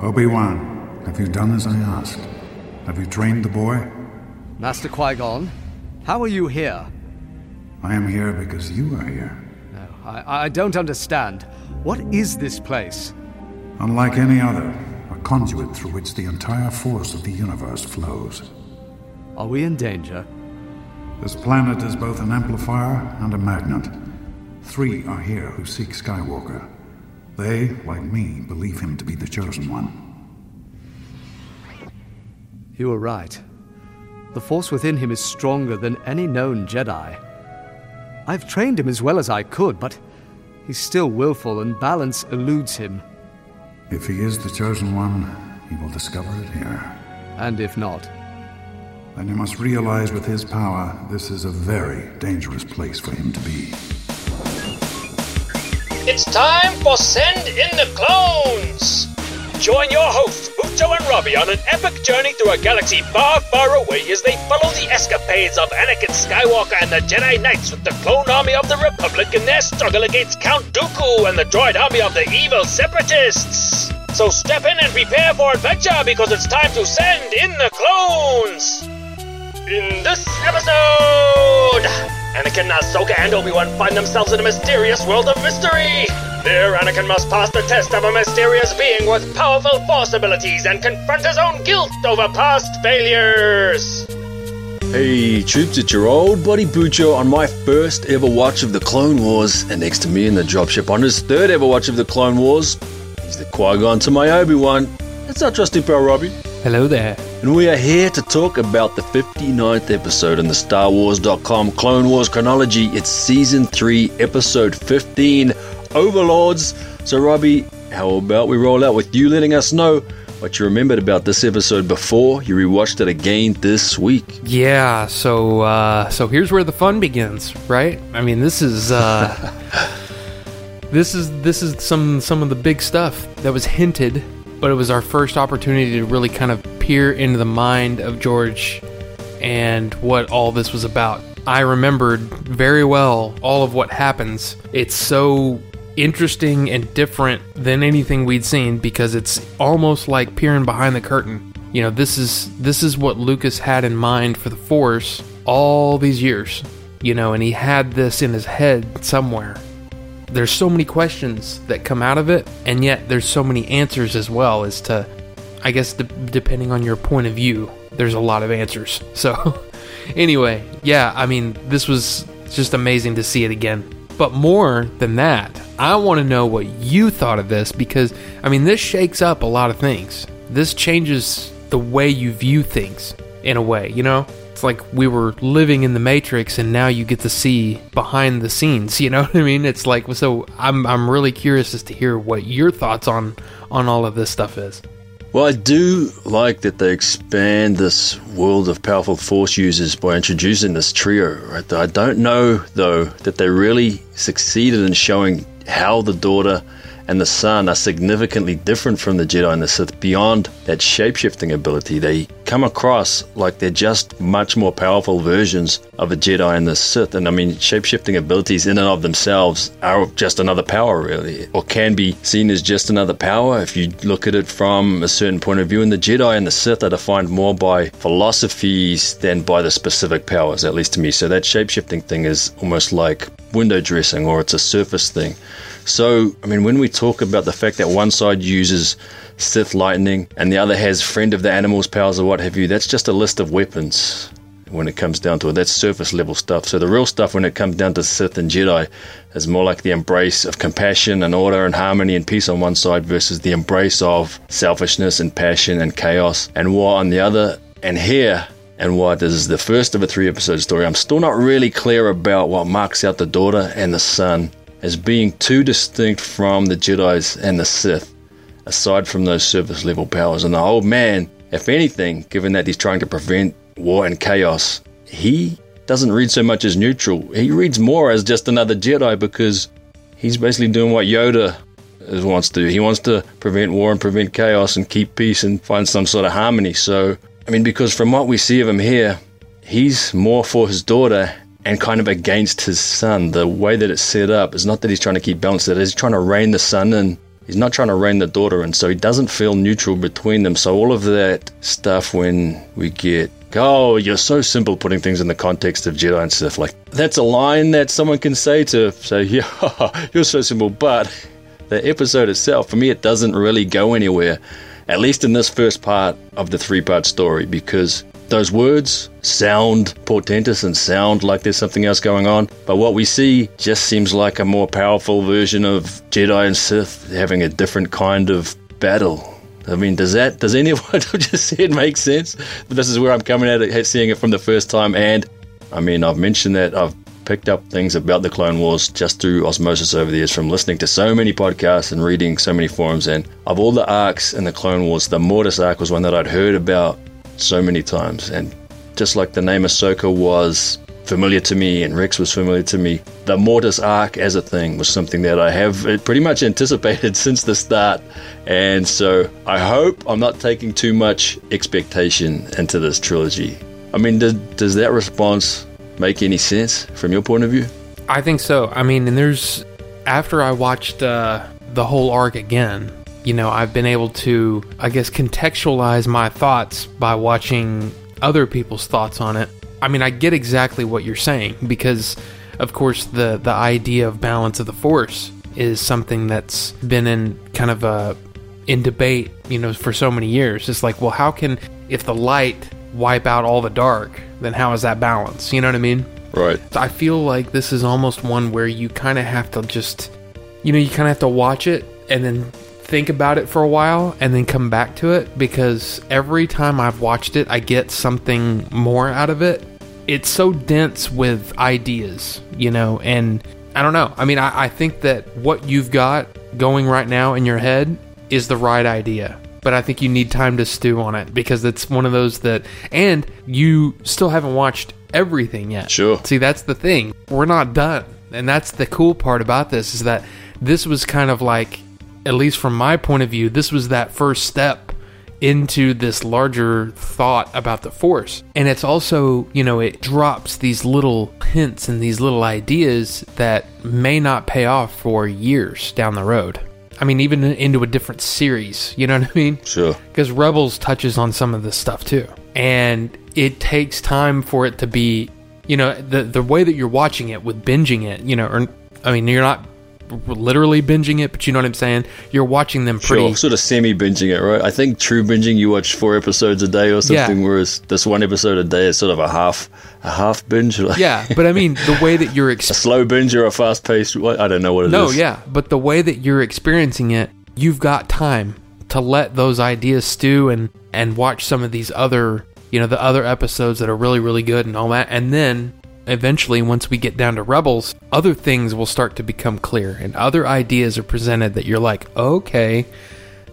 Obi-Wan, have you done as I asked? Have you trained the boy? Master Qui Gon, how are you here? I am here because you are here. No, I, I don't understand. What is this place? Unlike any other, a conduit through which the entire force of the universe flows. Are we in danger? This planet is both an amplifier and a magnet. Three are here who seek Skywalker. They, like me, believe him to be the chosen one. You are right. The force within him is stronger than any known Jedi. I've trained him as well as I could, but he's still willful and balance eludes him. If he is the chosen one, he will discover it here. And if not, then you must realize with his power, this is a very dangerous place for him to be. It's time for Send in the Clones! Join your hosts, Bucho and Robbie, on an epic journey through a galaxy far, far away as they follow the escapades of Anakin Skywalker and the Jedi Knights with the clone army of the Republic in their struggle against Count Dooku and the droid army of the evil Separatists. So step in and prepare for adventure because it's time to send in the clones! In this episode, Anakin, Ahsoka, and Obi-Wan find themselves in a mysterious world of mystery. There, Anakin must pass the test of a mysterious being with powerful force abilities and confront his own guilt over past failures. Hey, troops, it's your old buddy Bucho on my first ever watch of the Clone Wars, and next to me in the dropship on his third ever watch of the Clone Wars, he's the Qui-Gon to my Obi-Wan. That's our trusty pal Robbie. Hello there. And we are here to talk about the 59th episode in the StarWars.com Clone Wars chronology. It's season 3, episode 15, Overlords. So, Robbie, how about we roll out with you letting us know what you remembered about this episode before you rewatched it again this week? Yeah, so uh, so here's where the fun begins, right? I mean, this is uh, this is this is some some of the big stuff that was hinted but it was our first opportunity to really kind of peer into the mind of George and what all this was about. I remembered very well all of what happens. It's so interesting and different than anything we'd seen because it's almost like peering behind the curtain. You know, this is this is what Lucas had in mind for the Force all these years. You know, and he had this in his head somewhere there's so many questions that come out of it, and yet there's so many answers as well as to, I guess, de- depending on your point of view, there's a lot of answers. So, anyway, yeah, I mean, this was just amazing to see it again. But more than that, I want to know what you thought of this because, I mean, this shakes up a lot of things. This changes the way you view things in a way, you know? It's like we were living in the Matrix and now you get to see behind the scenes, you know what I mean? It's like so I'm I'm really curious as to hear what your thoughts on on all of this stuff is. Well, I do like that they expand this world of powerful force users by introducing this trio, right? I don't know though that they really succeeded in showing how the daughter and the Son are significantly different from the Jedi and the Sith beyond that shapeshifting ability. They come across like they're just much more powerful versions of a Jedi and the Sith. And I mean, shapeshifting abilities in and of themselves are just another power, really, or can be seen as just another power if you look at it from a certain point of view. And the Jedi and the Sith are defined more by philosophies than by the specific powers, at least to me. So that shapeshifting thing is almost like window dressing or it's a surface thing. So, I mean, when we talk about the fact that one side uses Sith lightning and the other has friend of the animals powers or what have you, that's just a list of weapons when it comes down to it. That's surface level stuff. So the real stuff when it comes down to Sith and Jedi is more like the embrace of compassion and order and harmony and peace on one side versus the embrace of selfishness and passion and chaos and war on the other. And here, and why this is the first of a three episode story, I'm still not really clear about what marks out the daughter and the son as being too distinct from the Jedi's and the Sith, aside from those surface level powers. And the old man, if anything, given that he's trying to prevent war and chaos, he doesn't read so much as neutral. He reads more as just another Jedi because he's basically doing what Yoda wants to do. He wants to prevent war and prevent chaos and keep peace and find some sort of harmony. So, I mean, because from what we see of him here, he's more for his daughter and kind of against his son. The way that it's set up is not that he's trying to keep balance, that he's trying to rein the son in. he's not trying to rein the daughter in, so he doesn't feel neutral between them. So all of that stuff when we get oh, you're so simple putting things in the context of Jedi and Sith. Like, that's a line that someone can say to say, yeah, you're so simple. But the episode itself, for me, it doesn't really go anywhere, at least in this first part of the three part story, because those words sound portentous and sound like there's something else going on. But what we see just seems like a more powerful version of Jedi and Sith having a different kind of battle I mean, does that does any of what I've just said make sense? But this is where I'm coming at it, seeing it from the first time. And I mean, I've mentioned that I've picked up things about the Clone Wars just through osmosis over the years from listening to so many podcasts and reading so many forums. And of all the arcs in the Clone Wars, the Mortis arc was one that I'd heard about so many times. And just like the name Ahsoka was familiar to me and Rex was familiar to me. The Mortis arc as a thing was something that I have pretty much anticipated since the start. And so I hope I'm not taking too much expectation into this trilogy. I mean, does, does that response make any sense from your point of view? I think so. I mean, and there's, after I watched uh, the whole arc again, you know, I've been able to, I guess, contextualize my thoughts by watching other people's thoughts on it I mean, I get exactly what you're saying because, of course, the the idea of balance of the force is something that's been in kind of a in debate, you know, for so many years. It's like, well, how can if the light wipe out all the dark, then how is that balance? You know what I mean? Right. I feel like this is almost one where you kind of have to just, you know, you kind of have to watch it and then think about it for a while and then come back to it because every time I've watched it, I get something more out of it. It's so dense with ideas, you know, and I don't know. I mean, I, I think that what you've got going right now in your head is the right idea but I think you need time to stew on it because it's one of those that, and you still haven't watched everything yet. Sure. See, that's the thing. We're not done. And that's the cool part about this is that this was kind of like at least from my point of view, this was that first step into this larger thought about the force. And it's also, you know, it drops these little hints and these little ideas that may not pay off for years down the road. I mean, even into a different series, you know what I mean? Sure. Because Rebels touches on some of this stuff too. And it takes time for it to be, you know, the the way that you're watching it with binging it, you know, or I mean, you're not literally binging it, but you know what I'm saying? You're watching them pretty. Sure, sort of semi binging it, right? I think true binging, you watch four episodes a day or something, yeah. whereas this one episode a day is sort of a half a half binge. yeah, but I mean, the way that you're. Exp- a slow binge or a fast paced, I don't know what it no, is. no, yeah, but the way that you're experiencing it, you've got time to let those ideas stew and, and watch some of these other, you know, the other episodes that are really, really good and all that. And then eventually, once we get down to Rebels, other things will start to become clear and other ideas are presented that you're like, okay,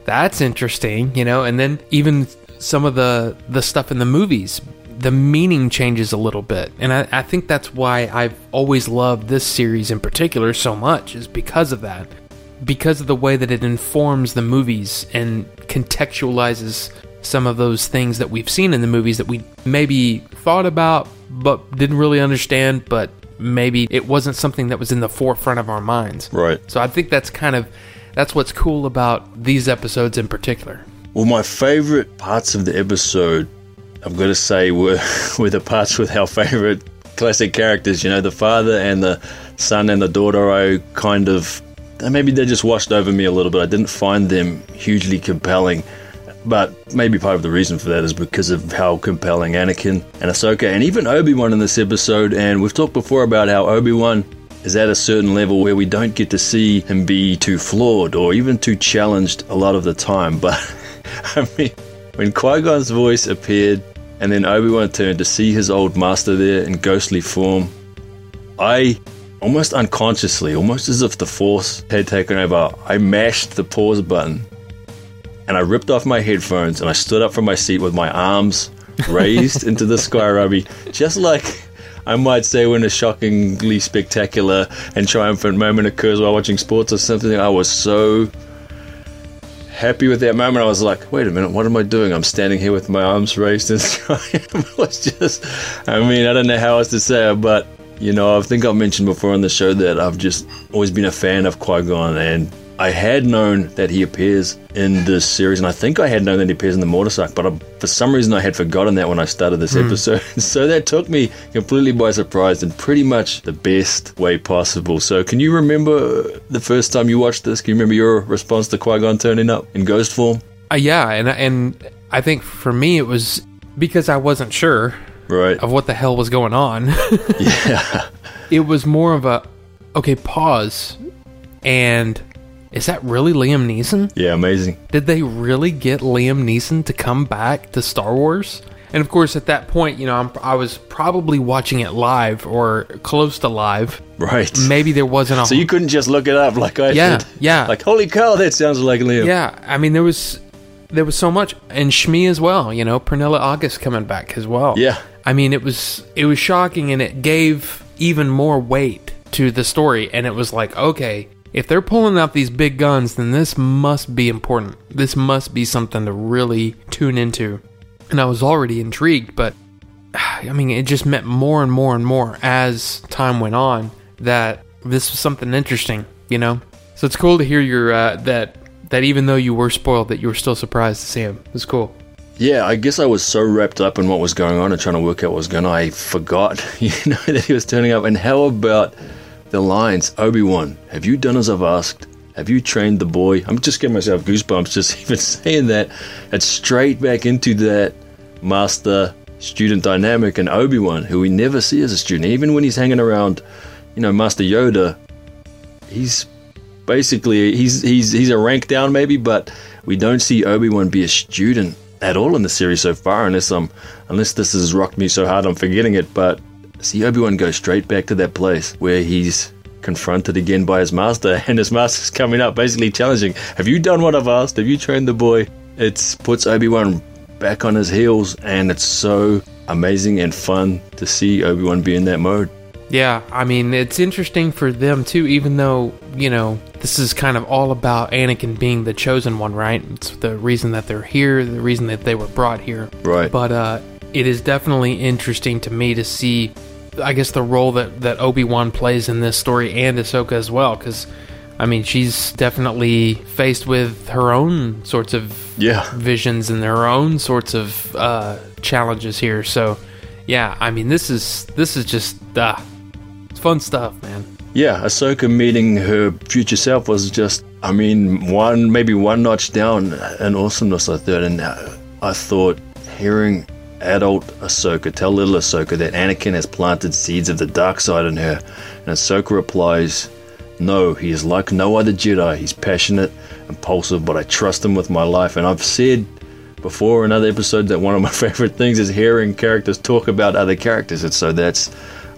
that's interesting, you know, and then even some of the, the stuff in the movies, the meaning changes a little bit. And I, I think that's why I've always loved this series in particular so much, is because of that. Because of the way that it informs the movies and contextualizes some of those things that we've seen in the movies that we maybe thought about but didn't really understand, but maybe it wasn't something that was in the forefront of our minds. Right. So I think that's kind of that's what's cool about these episodes in particular. Well, my favorite parts of the episode, I'm going to say, were were the parts with our favorite classic characters. You know, the father and the son and the daughter. I kind of maybe they just washed over me a little bit. I didn't find them hugely compelling. But maybe part of the reason for that is because of how compelling Anakin and Ahsoka and even Obi Wan in this episode. And we've talked before about how Obi Wan is at a certain level where we don't get to see him be too flawed or even too challenged a lot of the time. But I mean, when Qui Gon's voice appeared and then Obi Wan turned to see his old master there in ghostly form, I almost unconsciously, almost as if the Force had taken over, I mashed the pause button and I ripped off my headphones and I stood up from my seat with my arms raised into the sky, Robbie, just like I might say when a shockingly spectacular and triumphant moment occurs while watching sports or something. I was so happy with that moment. I was like, wait a minute, what am I doing? I'm standing here with my arms raised the sky. it was just, I mean, I don't know how else to say it, but you know, I think I've mentioned before on the show that I've just always been a fan of Qui Gon and I had known that he appears in this series, and I think I had known that he appears in the motorcycle, but I, for some reason I had forgotten that when I started this episode. so that took me completely by surprise in pretty much the best way possible. So, can you remember the first time you watched this? Can you remember your response to Qui Gon turning up in ghost form? Uh, yeah, and and I think for me it was because I wasn't sure Right. of what the hell was going on. Yeah. it was more of a okay, pause, and is that really Liam Neeson? Yeah, amazing. Did they really get Liam Neeson to come back to Star Wars? And of course, at that point, you know, I'm, I was probably watching it live or close to live. Right. Maybe there wasn't a So you couldn't just look it up like I Yeah, did. yeah. Like, holy cow, that sounds like Liam. Yeah, I mean there was there was so much, and Shmi as well. You know, Pernilla August coming back as well. Yeah. I mean it was it was shocking, and it gave even more weight to the story. And it was like, okay, if they're pulling out these big guns, then this must be important. This must be something to really tune into. And I was already intrigued, but I mean, it just meant more and more and more as time went on that this was something interesting, you know. So it's cool to hear your uh, that that even though you were spoiled, that you were still surprised to see him. It's cool. Yeah, I guess I was so wrapped up in what was going on and trying to work out what was going on, I forgot, you know, that he was turning up. And how about the lines? Obi Wan, have you done as I've asked? Have you trained the boy? I'm just getting myself goosebumps just even saying that. It's straight back into that master student dynamic and Obi Wan, who we never see as a student. Even when he's hanging around, you know, Master Yoda, he's basically he's he's he's a rank down maybe, but we don't see Obi Wan be a student at all in the series so far, unless um unless this has rocked me so hard I'm forgetting it. But see Obi Wan go straight back to that place where he's confronted again by his master, and his master's coming up, basically challenging, "Have you done what I've asked? Have you trained the boy?" It puts Obi Wan back on his heels, and it's so amazing and fun to see Obi Wan be in that mode. Yeah, I mean, it's interesting for them too, even though, you know, this is kind of all about Anakin being the chosen one, right? It's the reason that they're here, the reason that they were brought here. Right. But uh, it is definitely interesting to me to see, I guess, the role that, that Obi Wan plays in this story and Ahsoka as well, because, I mean, she's definitely faced with her own sorts of Yeah. visions and their own sorts of uh, challenges here. So, yeah, I mean, this is this is just uh, it's fun stuff, man. Yeah, Ahsoka meeting her future self was just, I mean, one maybe one notch down in awesomeness. I thought, and uh, I thought hearing adult Ahsoka tell little Ahsoka that Anakin has planted seeds of the dark side in her, and Ahsoka replies, "No, he is like no other Jedi. He's passionate, impulsive, but I trust him with my life." And I've said before in other episodes that one of my favorite things is hearing characters talk about other characters, and so that's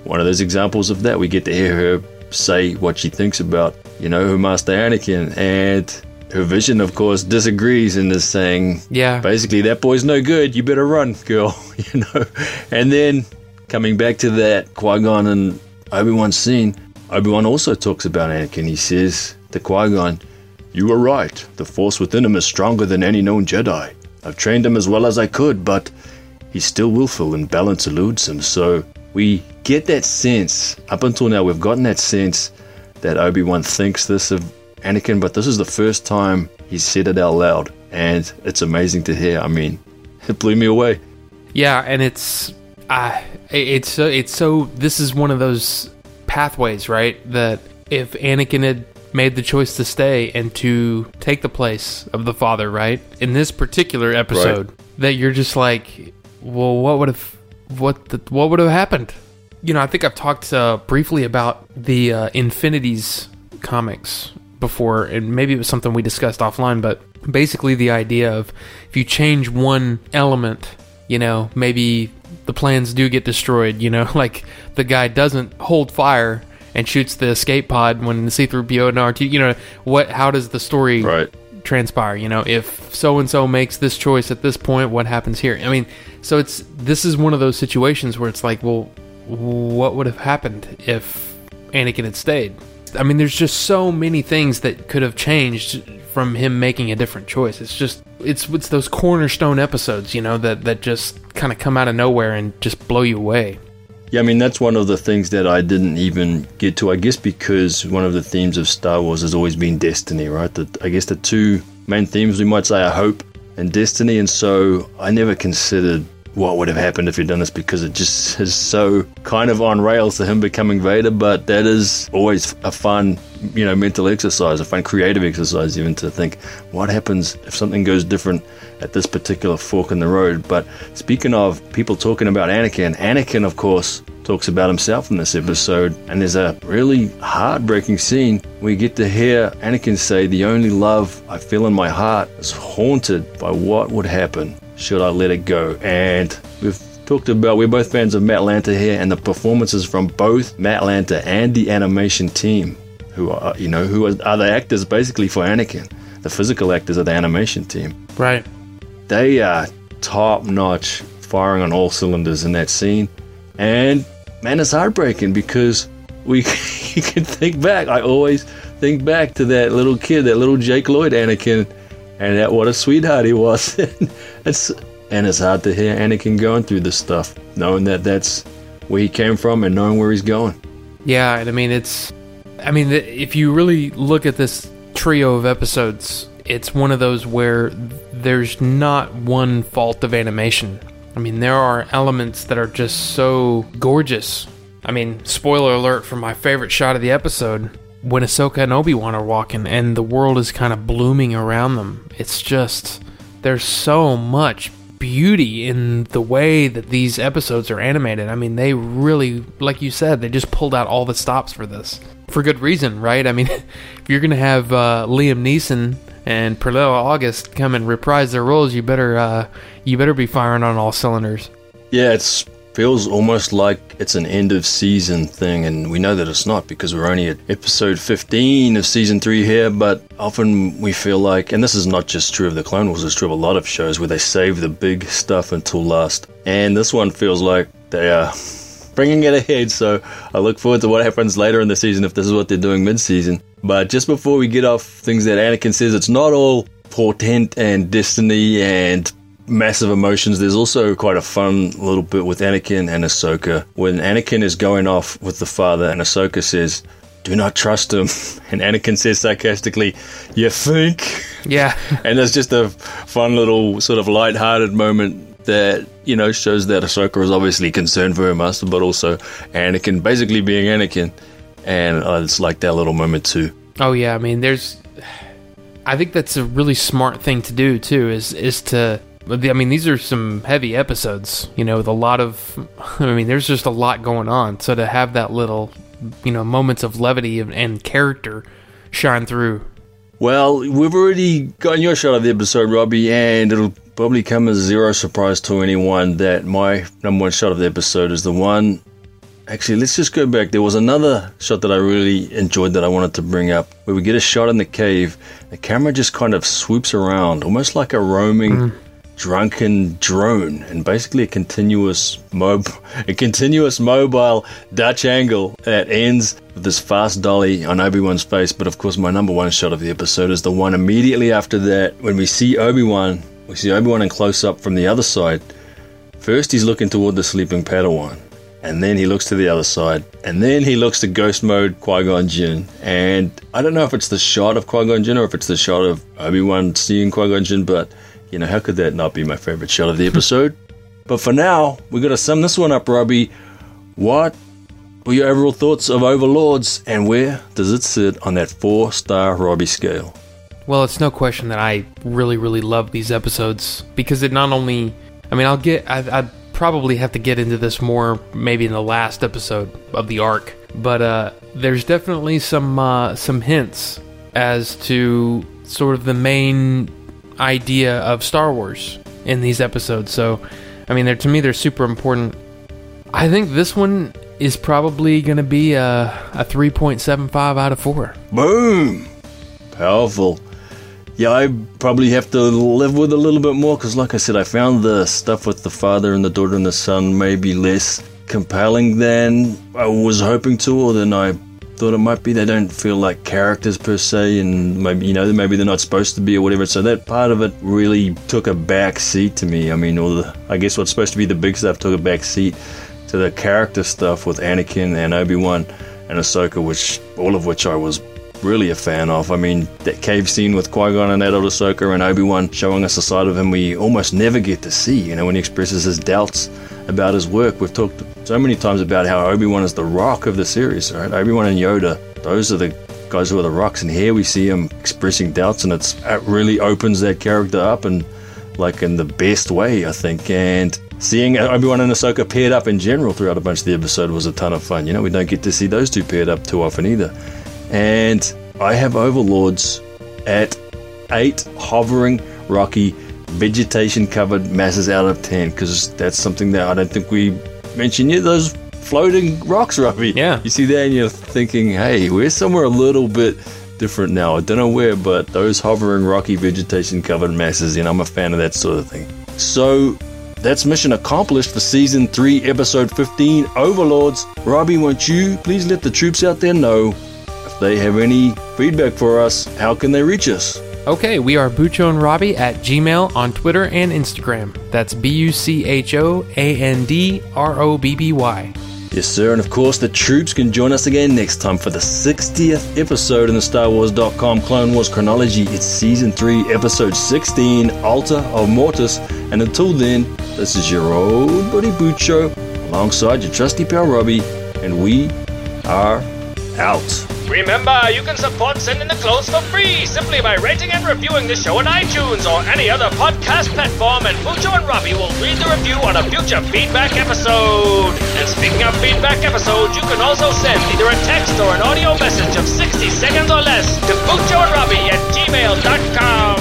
one of those examples of that. We get to hear her say what she thinks about, you know, her master Anakin, and her vision, of course, disagrees and is saying, Yeah. basically, that boy's no good. You better run, girl. you know, and then coming back to that Qui Gon and Obi Wan scene, Obi Wan also talks about Anakin. He says to Qui Gon, "You were right. The Force within him is stronger than any known Jedi. I've trained him as well as I could, but he's still willful and balance eludes him. So we get that sense. Up until now, we've gotten that sense that Obi Wan thinks this of Anakin, but this is the first time he said it out loud, and it's amazing to hear. I mean, it blew me away. Yeah, and it's uh, it's so it's so this is one of those pathways, right? That if Anakin had made the choice to stay and to take the place of the father, right? In this particular episode, that you're just like, well, what would have what the, what would have happened? You know, I think I've talked uh, briefly about the uh, Infinities comics before, and maybe it was something we discussed offline, but basically the idea of if you change one element, you know, maybe the plans do get destroyed, you know, like the guy doesn't hold fire and shoots the escape pod when the C3PO and R2, you know, what how does the story Right. transpire you know? If so and so makes this choice at this point what happens here? I mean so it's this is one of those situations where it's like well what would have happened if anakin had stayed i mean there's just so many things that could have changed from him making a different choice. It's just it's it's those cornerstone episodes you know that that just kind of come out of nowhere and just blow you away. Yeah, I mean, that's one of the things that I didn't even get to, I guess, because one of the themes of Star Wars has always been destiny, right? I guess the two main themes we might say are hope and destiny, and so I never considered what would have happened if he'd done this because it just is so kind of on rails to him becoming Vader, but that is always a fun, you know, mental exercise, a fun creative exercise, even to think what happens if something goes different at this particular fork in the road. But speaking of people talking about Anakin, Anakin, of course, talks about himself in this episode, and there's a really heartbreaking scene where you get to hear Anakin say, The only love I feel in my heart is haunted by what would happen should I let it go. And we've talked about, we're both fans of Matt Lanter here, and the performances from both Matt Lanter and the animation team, who are, uh, you know, who are, are the actors basically for Anakin, the physical actors of the animation team. Right. They are top notch, firing on all cylinders in that scene. And man, it's heartbreaking because we you can think back. I always think back to that little kid, that little Jake Lloyd Anakin, and that what a sweetheart he was. it's and it's hard to hear Anakin going through this stuff, knowing that that's where he came from and knowing where he's going. Yeah, and I mean it's, I mean if you really look at this trio of episodes, it's one of those where there's not one fault of animation. I mean, there are elements that are just so gorgeous. I mean, spoiler alert for my favorite shot of the episode when Ahsoka and Obi Wan are walking and the world is kind of blooming around them. It's just, there's so much beauty in the way that these episodes are animated. I mean, they really, like you said, they just pulled out all the stops for this. For good reason, right? I mean, if you're to have uh, Liam Neeson and Pernilla August come and reprise their roles, you better uh, you better be firing on all cylinders. Yeah, it feels almost like it's an end of season thing, and we know that it's not because we're only at episode 15 of season 3 here, but often we feel like, and this is not just true of the Clone Wars, it's true of a lot of shows where they save the big stuff until last. And this one feels like they are bringing it ahead, so I look forward to what happens later in the season if this is what they're doing mid season. But just before we get off things that Anakin says, it's not all portent and destiny and massive emotions. There's also quite a fun little bit with Anakin and Ahsoka when Anakin is going off with the father and Ahsoka says, do not trust him. And Anakin says sarcastically, You think? Yeah. and there's just a fun little sort of light-hearted moment that, you know, shows that Ahsoka is obviously concerned for her master, but also Anakin basically being Anakin. And uh, it's like that little moment too. Oh yeah, I mean, there's. I think that's a really smart thing to do too. Is is to. I mean, these are some heavy episodes. You know, with a lot of. I mean, there's just a lot going on. So to have that little, you know, moments of levity and, and character shine through. Well, we've already gotten your shot of the episode, Robbie, and it'll probably come as zero surprise to anyone that my number one shot of the episode is the one Actually, let's just go back. There was another shot that I really enjoyed that I wanted to bring up where we get a shot in the cave. The camera just kind of swoops around, almost like a roaming, mm. Drunken drone, and basically a continuous mob, a continuous mobile Dutch angle that ends with this fast dolly on Obi Wan's face. But of course, my number one shot of the episode is the one immediately after that when we see Obi Wan. We see Obi Wan in close up from the other side. First, he's looking toward the sleeping Padawan and then he looks to the other side, and then he looks to ghost mode Qui Gon Jinn. And I don't know if it's the shot of Qui Gon Jinn or if it's the shot of Obi Wan seeing Qui Gon Jinn, but you know, how could that not be my favorite shot of the episode? but for now, we got to sum this one up, Robbie. What were your overall thoughts of Overlords, and where does it sit on that four star Robbie scale? Well, it's no question that I really, really love these episodes because it not only, I mean, I'll get, I, I probably have to get into this more maybe in the last episode of the arc, but uh, there's definitely some uh, some hints as to sort of the main idea of Star Wars in these episodes. So, I mean, they're to me they're super important. I think this one is probably going to be a, a 3.75 out of 4. Boom! Powerful yeah, I probably have to live with a little bit more because, like I said, I found the stuff with the father and the daughter and the son maybe less compelling than I was hoping to, or than I thought it might be. They don't feel like characters per se, and maybe you know maybe they're not supposed to be or whatever. So that part of it really took a back seat to me. I mean, all the I guess what's supposed to be the big stuff took a back seat to the character stuff with Anakin and Obi Wan and Ahsoka, which all of which I was really a fan of. I mean, that cave scene with Qui Gon and adult Ahsoka and Obi Wan showing us a side of him we almost never get to see. You know, when he expresses his doubts about his work. We've talked so many times about how Obi Wan is the rock of the series, right? Obi Wan and Yoda, those are the guys who are the rocks, and here we see him expressing doubts, and it's it really opens that character up and like in the best way, I think. And seeing Obi Wan and Ahsoka paired up in general throughout a bunch of the episode was a ton of fun. You know, we don't get to see those two paired up too often either. And I have Overlords at eight hovering rocky vegetation covered masses out of 10 because that's something that I don't think we mentioned yet. Those floating rocks, Robbie. Yeah. You see that and you're thinking, hey, we're somewhere a little bit different now. I don't know where, but those hovering rocky vegetation covered masses, know, I'm a fan of that sort of thing. So that's mission accomplished for season 3, episode 15 Overlords. Robbie, won't you please let the troops out there know if they have any feedback for us? How can they reach us? Okay, we are Bucho and Robbie at Gmail on Twitter and Instagram. That's B U C H O A N D R O B B Y. Yes, sir, and of course, the troops can join us again next time for the 60th episode in the Star Wars.com Clone Wars chronology. It's season 3, episode 16, Altar of Mortis. And until then, this is your old buddy Bucho alongside your trusty pal Robbie, and we are out. Remember, you can support Send in the Clones for free simply by rating and reviewing the show on iTunes or any other podcast platform, and Bucho and Robbie will read the review on a future feedback episode. And speaking of feedback episodes, you can also send either a text or an audio message of 60 seconds or less to Bucho and Robbie at gmail.com.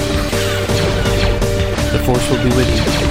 The Force will be with you.